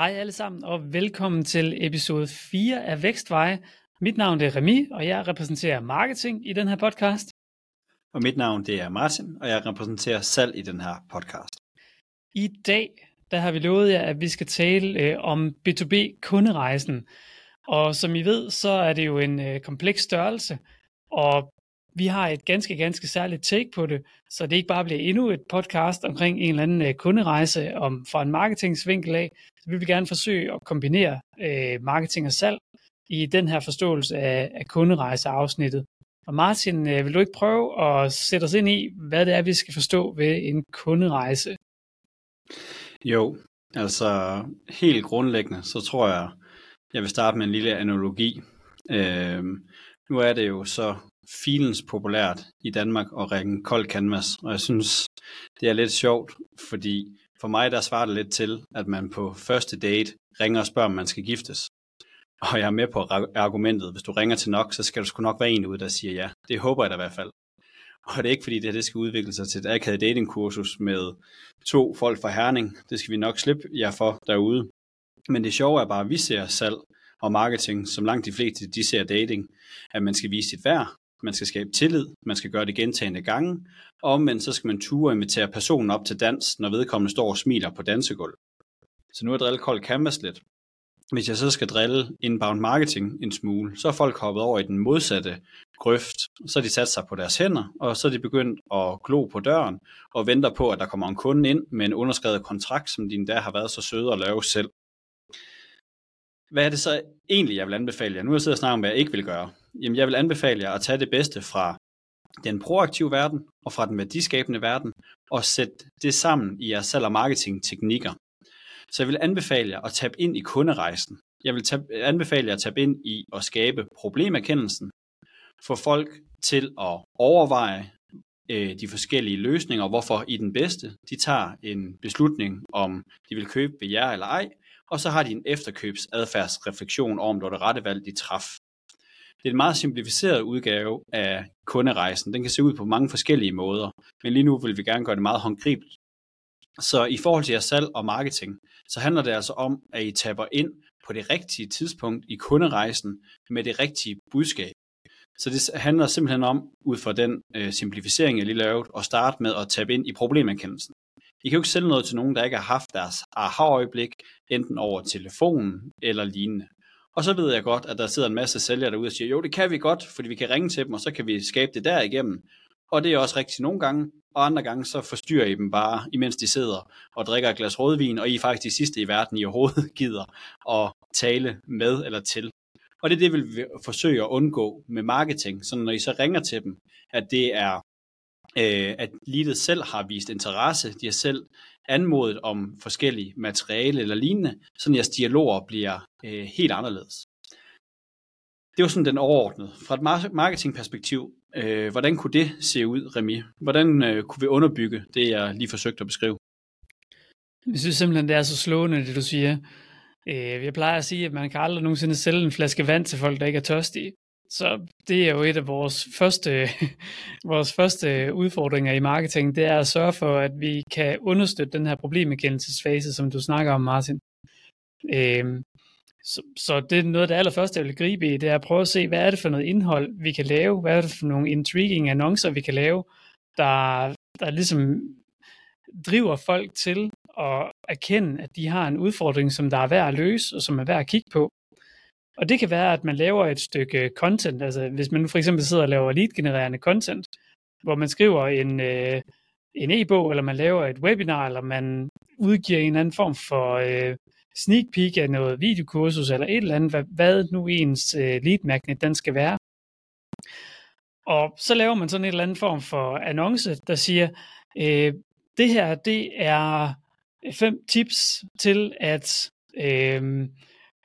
Hej alle sammen, og velkommen til episode 4 af Vækstveje. Mit navn er Remi, og jeg repræsenterer marketing i den her podcast. Og mit navn det er Martin, og jeg repræsenterer salg i den her podcast. I dag der har vi lovet jer, at vi skal tale øh, om B2B kunderejsen. Og som I ved, så er det jo en øh, kompleks størrelse, og vi har et ganske, ganske særligt take på det, så det ikke bare bliver endnu et podcast omkring en eller anden øh, kunderejse om, fra en marketingsvinkel af. Så vi vil gerne forsøge at kombinere øh, marketing og salg i den her forståelse af, af kunderejseafsnittet. Og Martin, øh, vil du ikke prøve at sætte os ind i, hvad det er, vi skal forstå ved en kunderejse? Jo, altså helt grundlæggende, så tror jeg, jeg vil starte med en lille analogi. Øh, nu er det jo så filens populært i Danmark at ringe kold canvas, og jeg synes, det er lidt sjovt, fordi for mig der svarer det lidt til, at man på første date ringer og spørger, om man skal giftes. Og jeg er med på argumentet, hvis du ringer til nok, så skal du sgu nok være en ud, der siger ja. Det håber jeg da i hvert fald. Og det er ikke fordi, det her det skal udvikle sig til et akavet datingkursus med to folk fra Herning. Det skal vi nok slippe jer for derude. Men det sjove er bare, at vi ser salg og marketing, som langt de fleste de ser dating, at man skal vise sit værd, man skal skabe tillid, man skal gøre det gentagende gange, og omvendt så skal man ture og invitere personen op til dans, når vedkommende står og smiler på dansegulvet. Så nu er drillet kold canvas lidt. Hvis jeg så skal drille inbound marketing en smule, så er folk hoppet over i den modsatte grøft. Så er de sat sig på deres hænder, og så er de begyndt at glo på døren og venter på, at der kommer en kunde ind med en underskrevet kontrakt, som de der har været så søde at lave selv. Hvad er det så egentlig, jeg vil anbefale jer? Nu har jeg siddet og snakket om, hvad jeg ikke vil gøre. Jamen, jeg vil anbefale jer at tage det bedste fra den proaktive verden og fra den værdiskabende verden, og sætte det sammen i jeres salg- og marketingteknikker. Så jeg vil anbefale jer at tabe ind i kunderejsen. Jeg vil tab- anbefale jer at tabe ind i at skabe problemerkendelsen, få folk til at overveje øh, de forskellige løsninger, hvorfor I den bedste. De tager en beslutning, om de vil købe ved jer eller ej, og så har de en efterkøbsadfærdsreflektion om, det var det rette valg, de traf. Det er en meget simplificeret udgave af kunderejsen. Den kan se ud på mange forskellige måder, men lige nu vil vi gerne gøre det meget håndgribeligt. Så i forhold til jeres salg og marketing, så handler det altså om, at I taber ind på det rigtige tidspunkt i kunderejsen med det rigtige budskab. Så det handler simpelthen om, ud fra den øh, simplificering, jeg lige lavede, at starte med at tabe ind i problemerkendelsen. I kan jo ikke sælge noget til nogen, der ikke har haft deres aha-øjeblik, enten over telefonen eller lignende. Og så ved jeg godt, at der sidder en masse sælgere derude og siger, jo, det kan vi godt, fordi vi kan ringe til dem, og så kan vi skabe det der igennem. Og det er også rigtigt nogle gange, og andre gange så forstyrrer I dem bare, imens de sidder og drikker et glas rødvin, og I er faktisk de sidste i verden, I overhovedet gider at tale med eller til. Og det er det, vi vil forsøge at undgå med marketing, så når I så ringer til dem, at det er, øh, at leadet selv har vist interesse, de har selv anmodet om forskellige materiale eller lignende, så jeres dialoger bliver øh, helt anderledes. Det var sådan den overordnede. Fra et marketingperspektiv, øh, hvordan kunne det se ud, Remi? Hvordan øh, kunne vi underbygge det, jeg lige forsøgte at beskrive? Jeg synes simpelthen, det er så slående, det du siger. Øh, jeg plejer at sige, at man kan aldrig nogensinde sælge en flaske vand til folk, der ikke er tørstige. Så det er jo et af vores første, vores første udfordringer i marketing, det er at sørge for, at vi kan understøtte den her problemerkendelsesfase, som du snakker om, Martin. Øhm, så, så det er noget af det allerførste, jeg vil gribe i, det er at prøve at se, hvad er det for noget indhold, vi kan lave, hvad er det for nogle intriguing annoncer, vi kan lave, der, der ligesom driver folk til at erkende, at de har en udfordring, som der er værd at løse, og som er værd at kigge på. Og det kan være, at man laver et stykke content, altså hvis man nu for eksempel sidder og laver lead-genererende content, hvor man skriver en, øh, en e-bog, eller man laver et webinar, eller man udgiver en anden form for øh, sneak peek af noget videokursus, eller et eller andet, hvad, hvad nu ens øh, lead magnet den skal være. Og så laver man sådan en eller anden form for annonce, der siger, øh, det her, det er fem tips til at øh,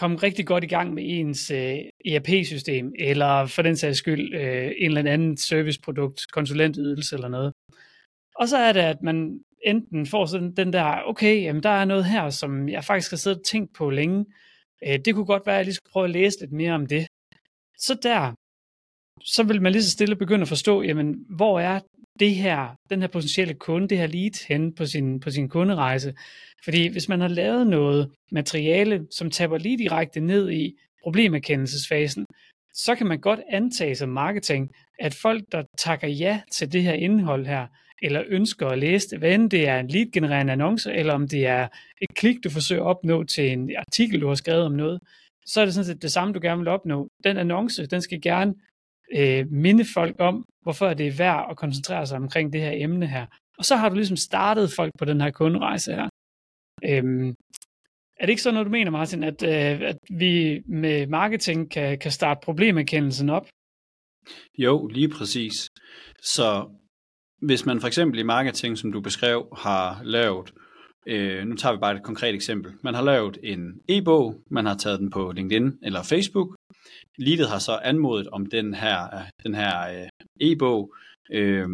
komme rigtig godt i gang med ens øh, ERP-system, eller for den sags skyld øh, en eller anden serviceprodukt, konsulentydelse eller noget. Og så er det, at man enten får sådan den der, okay, jamen der er noget her, som jeg faktisk har siddet og tænkt på længe. Øh, det kunne godt være, at jeg lige skulle prøve at læse lidt mere om det. Så der, så vil man lige så stille begynde at forstå, jamen, hvor er det her, den her potentielle kunde, det her lead hen på sin, på sin kunderejse. Fordi hvis man har lavet noget materiale, som taber lige direkte ned i problemerkendelsesfasen, så kan man godt antage som marketing, at folk, der takker ja til det her indhold her, eller ønsker at læse det, hvad end det er en lead-genererende annonce, eller om det er et klik, du forsøger at opnå til en artikel, du har skrevet om noget, så er det sådan set det samme, du gerne vil opnå. Den annonce, den skal gerne øh, minde folk om, hvorfor det er værd at koncentrere sig omkring det her emne her. Og så har du ligesom startet folk på den her kunderejse her. Øhm, er det ikke sådan noget, du mener, Martin, at, øh, at vi med marketing kan, kan starte problemerkendelsen op? Jo, lige præcis. Så hvis man for eksempel i marketing, som du beskrev, har lavet, øh, nu tager vi bare et konkret eksempel, man har lavet en e-bog, man har taget den på LinkedIn eller Facebook, Leadet har så anmodet om den her, den her øh, e-bog, øh,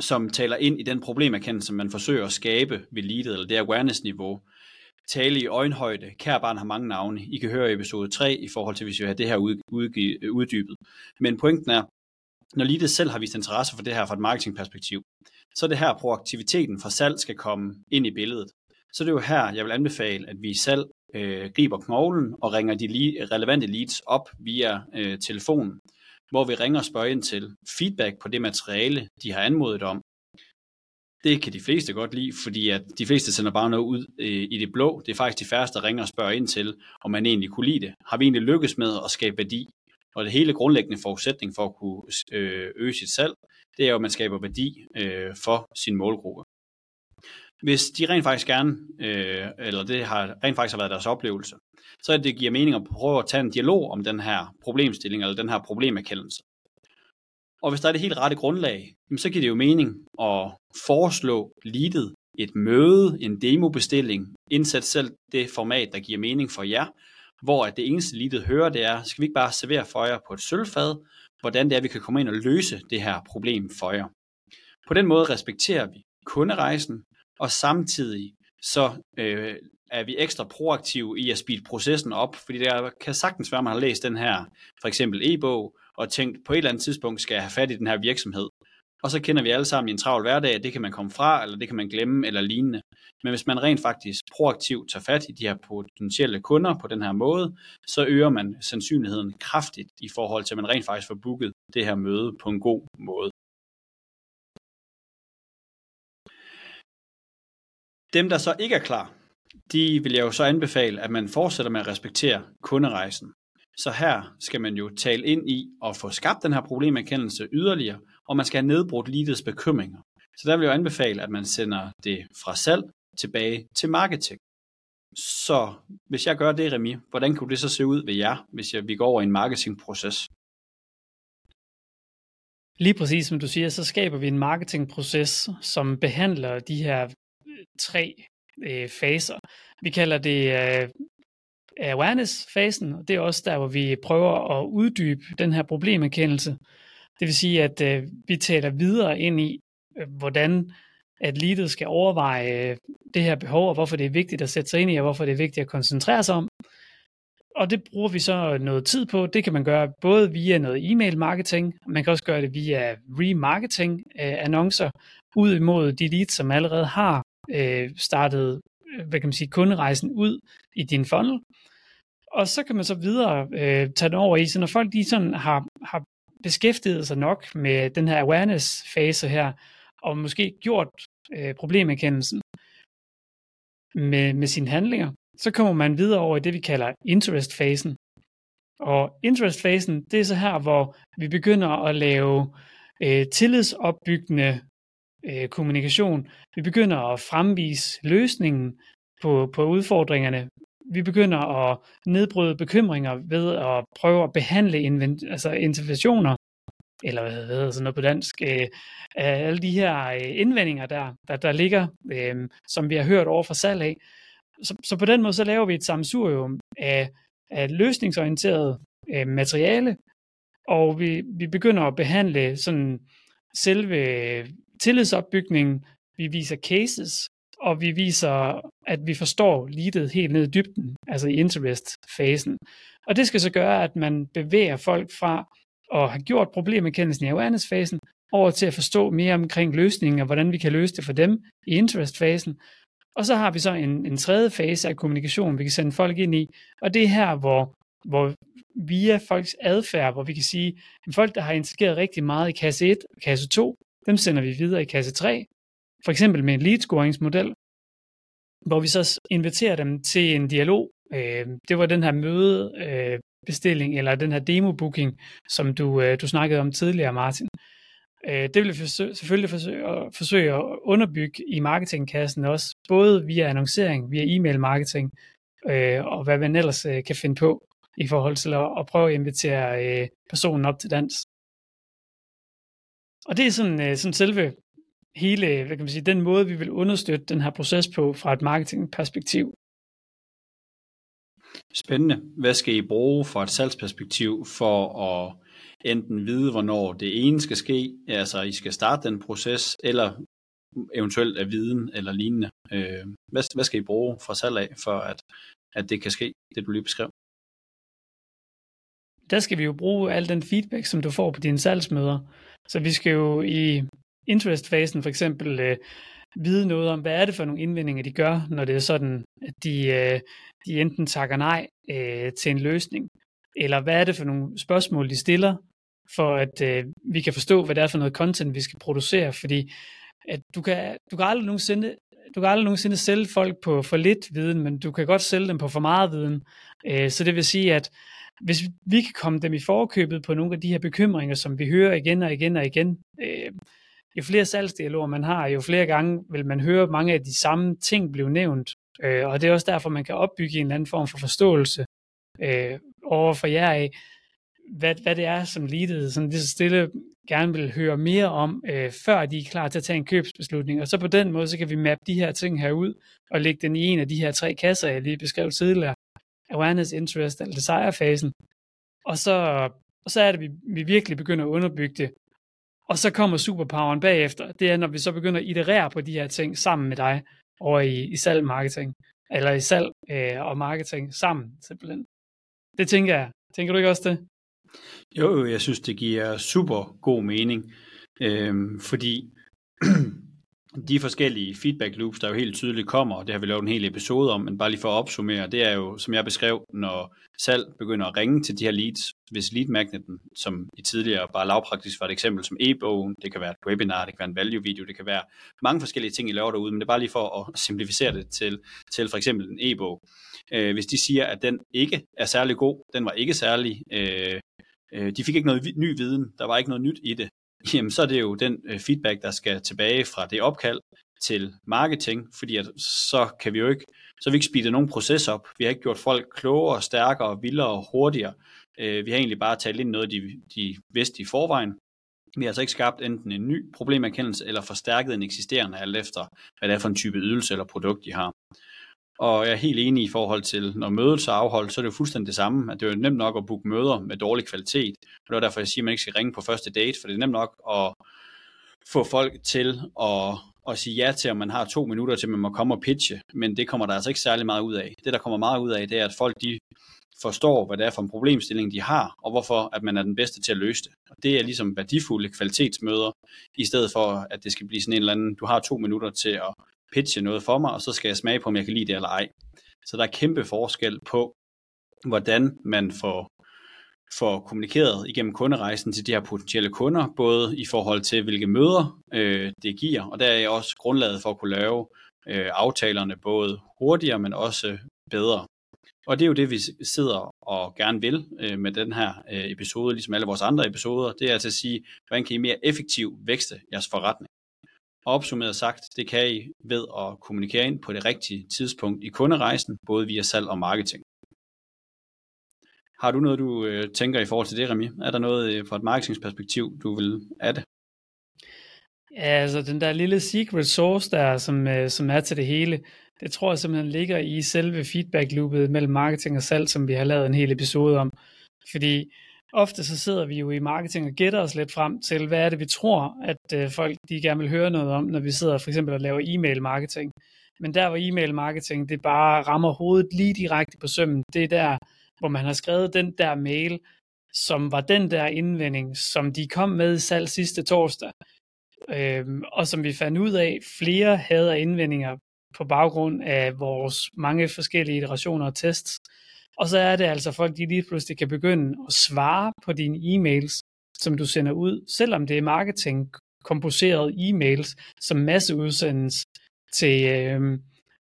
som taler ind i den problemerkendelse, man forsøger at skabe ved leadet, eller det awareness-niveau. Tale i øjenhøjde. Kære barn har mange navne. I kan høre episode 3 i forhold til, hvis vi har det her uddybet. Men pointen er, når leadet selv har vist interesse for det her fra et marketingperspektiv, så er det her proaktiviteten fra salg skal komme ind i billedet. Så det er jo her, jeg vil anbefale, at vi i salg øh, griber knoglen og ringer de li- relevante leads op via øh, telefonen, hvor vi ringer og spørger ind til feedback på det materiale, de har anmodet om. Det kan de fleste godt lide, fordi at de fleste sender bare noget ud øh, i det blå. Det er faktisk de færreste, der ringer og spørger ind til, om man egentlig kunne lide det. Har vi egentlig lykkes med at skabe værdi? Og det hele grundlæggende forudsætning for at kunne øh, øge sit salg, det er jo, at man skaber værdi øh, for sin målgruppe. Hvis de rent faktisk gerne, øh, eller det har rent faktisk har været deres oplevelse, så er det giver mening at prøve at tage en dialog om den her problemstilling, eller den her problemerkendelse. Og hvis der er det helt rette grundlag, så giver det jo mening at foreslå leadet et møde, en demobestilling, indsæt selv det format, der giver mening for jer, hvor at det eneste leadet hører, det er, skal vi ikke bare servere for jer på et sølvfad, hvordan det er, vi kan komme ind og løse det her problem for jer. På den måde respekterer vi kunderejsen, og samtidig så øh, er vi ekstra proaktive i at speede processen op, fordi der kan sagtens være, at man har læst den her, for eksempel e-bog, og tænkt, på et eller andet tidspunkt skal jeg have fat i den her virksomhed. Og så kender vi alle sammen i en travl hverdag, det kan man komme fra, eller det kan man glemme, eller lignende. Men hvis man rent faktisk proaktivt tager fat i de her potentielle kunder på den her måde, så øger man sandsynligheden kraftigt i forhold til, at man rent faktisk får booket det her møde på en god måde. Dem, der så ikke er klar, de vil jeg jo så anbefale, at man fortsætter med at respektere kunderejsen. Så her skal man jo tale ind i at få skabt den her problemerkendelse yderligere, og man skal have nedbrudt leadets bekymringer. Så der vil jeg anbefale, at man sender det fra salg tilbage til marketing. Så hvis jeg gør det, Remi, hvordan kunne det så se ud ved jer, hvis jeg, vi går over i en marketingproces? Lige præcis som du siger, så skaber vi en marketingproces, som behandler de her øh, tre øh, faser. Vi kalder det øh, awareness-fasen, og det er også der, hvor vi prøver at uddybe den her problemerkendelse. Det vil sige, at øh, vi taler videre ind i, øh, hvordan at leadet skal overveje øh, det her behov, og hvorfor det er vigtigt at sætte sig ind i, og hvorfor det er vigtigt at koncentrere sig om. Og det bruger vi så noget tid på. Det kan man gøre både via noget e-mail marketing, man kan også gøre det via remarketing øh, annoncer ud imod de leads, som allerede har øh, startet øh, hvad kan man sige, kunderejsen ud i din funnel. Og så kan man så videre øh, tage det over i, så når folk de sådan har, har beskæftiget sig nok med den her awareness-fase her, og måske gjort øh, problemerkendelsen med, med sine handlinger, så kommer man videre over i det, vi kalder interest-fasen. Og interest-fasen, det er så her, hvor vi begynder at lave øh, tillidsopbyggende øh, kommunikation. Vi begynder at fremvise løsningen på, på udfordringerne. Vi begynder at nedbryde bekymringer ved at prøve at behandle invent, altså interventioner, eller hvad hedder sådan noget på dansk, øh, alle de her øh, indvendinger, der, der, der ligger, øh, som vi har hørt over fra salg af. Så, så på den måde, så laver vi et samsurium af, af løsningsorienteret øh, materiale, og vi, vi begynder at behandle sådan selve øh, tillidsopbygningen, vi viser cases, og vi viser, at vi forstår leadet helt ned i dybden, altså i interest-fasen. Og det skal så gøre, at man bevæger folk fra at have gjort problemerkendelsen i awareness-fasen, over til at forstå mere omkring løsningen og hvordan vi kan løse det for dem i interest-fasen. Og så har vi så en, en tredje fase af kommunikation, vi kan sende folk ind i, og det er her, hvor, hvor via folks adfærd, hvor vi kan sige, at folk, der har interageret rigtig meget i kasse 1 og kasse 2, dem sender vi videre i kasse 3, for eksempel med en lead scoringsmodel, hvor vi så inviterer dem til en dialog. Øh, det var den her mødebestilling, øh, eller den her demo-booking, som du, øh, du snakkede om tidligere, Martin. Øh, det vil vi forsøge, selvfølgelig forsøge at, forsøge at underbygge i marketingkassen også, både via annoncering, via e-mail marketing, øh, og hvad man ellers øh, kan finde på i forhold til at, at prøve at invitere personen op til dans. Og det er sådan, sådan selve hele, hvad kan man sige, den måde, vi vil understøtte den her proces på fra et marketingperspektiv. Spændende. Hvad skal I bruge fra et salgsperspektiv for at enten vide, hvornår det ene skal ske, altså I skal starte den proces, eller eventuelt af viden eller lignende. Øh, hvad, hvad skal I bruge fra salg af, for at, at det kan ske, det du lige beskrev? Der skal vi jo bruge al den feedback, som du får på dine salgsmøder. Så vi skal jo i interest-fasen for eksempel øh, vide noget om, hvad er det for nogle indvendinger, de gør, når det er sådan, at de, øh, de enten takker nej øh, til en løsning, eller hvad er det for nogle spørgsmål, de stiller, for at øh, vi kan forstå, hvad det er for noget content, vi skal producere, fordi at du, kan, du kan aldrig nogensinde du kan aldrig nogensinde sælge folk på for lidt viden, men du kan godt sælge dem på for meget viden. Øh, så det vil sige, at hvis vi kan komme dem i forkøbet på nogle af de her bekymringer, som vi hører igen og igen og igen, øh, jo flere salgsdialoger man har, jo flere gange vil man høre mange af de samme ting blive nævnt. Øh, og det er også derfor, man kan opbygge en eller anden form for forståelse øh, over for jer af, hvad, hvad det er, som leadet sådan lige så stille gerne vil høre mere om, øh, før de er klar til at tage en købsbeslutning. Og så på den måde, så kan vi mappe de her ting her ud, og lægge den i en af de her tre kasser, jeg lige beskrev tidligere. Awareness, Interest altså eller Desire-fasen. Og så, og så er det, at vi, vi virkelig begynder at underbygge det og så kommer superpoweren bagefter. Det er, når vi så begynder at iterere på de her ting sammen med dig over i, i salg marketing. Eller i salg øh, og marketing sammen, simpelthen. Det tænker jeg. Tænker du ikke også det? Jo, jeg synes, det giver super god mening. Øhm, fordi de forskellige feedback loops, der jo helt tydeligt kommer, og det har vi lavet en hel episode om, men bare lige for at opsummere, det er jo, som jeg beskrev, når salg begynder at ringe til de her leads, hvis lead magneten, som i tidligere bare lavpraktisk var et eksempel som e-bogen, det kan være et webinar, det kan være en value video, det kan være mange forskellige ting, I laver derude, men det er bare lige for at simplificere det til, til for eksempel en e-bog. Øh, hvis de siger, at den ikke er særlig god, den var ikke særlig, øh, øh, de fik ikke noget ny viden, der var ikke noget nyt i det, jamen så er det jo den øh, feedback, der skal tilbage fra det opkald til marketing, fordi at så kan vi jo ikke, så vi ikke speede nogen proces op. Vi har ikke gjort folk klogere, stærkere, vildere og hurtigere. Øh, vi har egentlig bare talt ind noget, de, de vidste i forvejen. Vi har altså ikke skabt enten en ny problemerkendelse eller forstærket en eksisterende, alt efter hvad det er for en type ydelse eller produkt, de har. Og jeg er helt enig i forhold til, når mødet så afholdt, så er det jo fuldstændig det samme, at det er jo nemt nok at booke møder med dårlig kvalitet. Og det er derfor, jeg siger, at man ikke skal ringe på første date, for det er nemt nok at få folk til at, at sige ja til, om man har to minutter til, at man må komme og pitche, men det kommer der altså ikke særlig meget ud af. Det, der kommer meget ud af, det er, at folk de forstår, hvad det er for en problemstilling, de har, og hvorfor at man er den bedste til at løse det. Og det er ligesom værdifulde kvalitetsmøder, i stedet for, at det skal blive sådan en eller anden, du har to minutter til at pitche noget for mig, og så skal jeg smage på, om jeg kan lide det eller ej. Så der er kæmpe forskel på, hvordan man får, får kommunikeret igennem kunderejsen til de her potentielle kunder, både i forhold til, hvilke møder øh, det giver, og der er også grundlaget for at kunne lave øh, aftalerne både hurtigere, men også bedre. Og det er jo det, vi sidder og gerne vil øh, med den her øh, episode, ligesom alle vores andre episoder, det er altså at sige, hvordan kan I mere effektivt vækste jeres forretning? Og opsummeret sagt, det kan I ved at kommunikere ind på det rigtige tidspunkt i kunderejsen, både via salg og marketing. Har du noget, du øh, tænker i forhold til det, Remi? Er der noget øh, fra et marketingsperspektiv, du vil adde? Ja, altså den der lille secret sauce der, som, øh, som er til det hele, det tror jeg simpelthen ligger i selve feedback loopet mellem marketing og salg, som vi har lavet en hel episode om. Fordi ofte så sidder vi jo i marketing og gætter os lidt frem til, hvad er det, vi tror, at øh, folk de gerne vil høre noget om, når vi sidder for eksempel og laver e-mail marketing. Men der hvor e-mail marketing, det bare rammer hovedet lige direkte på sømmen, det er der, hvor man har skrevet den der mail, som var den der indvending, som de kom med i salg sidste torsdag, øhm, og som vi fandt ud af, flere havde indvendinger på baggrund af vores mange forskellige iterationer og tests. Og så er det altså folk, de lige pludselig kan begynde at svare på dine e-mails, som du sender ud, selvom det er marketing komposerede e-mails, som masse udsendes til, øh,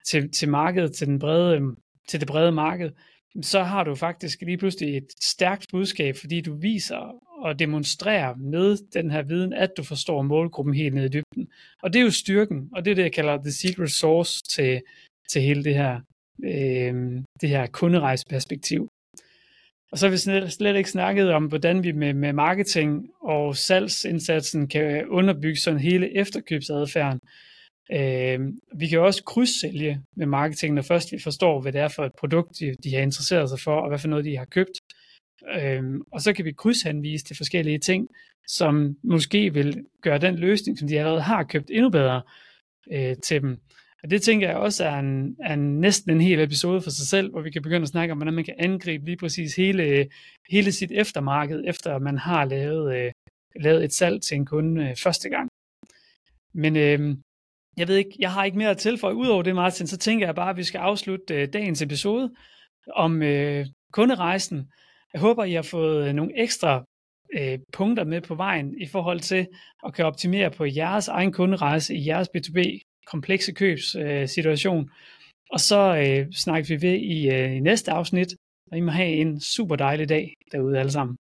til, til markedet, til, den brede, til det brede marked, så har du faktisk lige pludselig et stærkt budskab, fordi du viser og demonstrerer med den her viden, at du forstår målgruppen helt ned i dybden. Og det er jo styrken, og det er det, jeg kalder the secret source til, til hele det her, øh, det her kunderejseperspektiv. Og så har vi slet, slet ikke snakket om, hvordan vi med, med marketing og salgsindsatsen kan underbygge sådan hele efterkøbsadfærden. Øh, vi kan også krydssælge med marketing, når først vi forstår, hvad det er for et produkt, de, de har interesseret sig for, og hvad for noget, de har købt. Øh, og så kan vi krydshenvise til forskellige ting, som måske vil gøre den løsning, som de allerede har købt, endnu bedre øh, til dem. Og det tænker jeg også er, en, er en, næsten en hel episode for sig selv, hvor vi kan begynde at snakke om, hvordan man kan angribe lige præcis hele, hele sit eftermarked, efter man har lavet, øh, lavet et salg til en kunde øh, første gang. Men øh, jeg ved ikke, jeg har ikke mere at tilføje. Udover det, Martin, så tænker jeg bare, at vi skal afslutte øh, dagens episode om øh, kunderejsen. Jeg håber, I har fået øh, nogle ekstra øh, punkter med på vejen i forhold til at kan optimere på jeres egen kunderejse i jeres B2B komplekse købssituation. Øh, og så øh, snakker vi ved i, øh, i næste afsnit, og I må have en super dejlig dag derude alle sammen.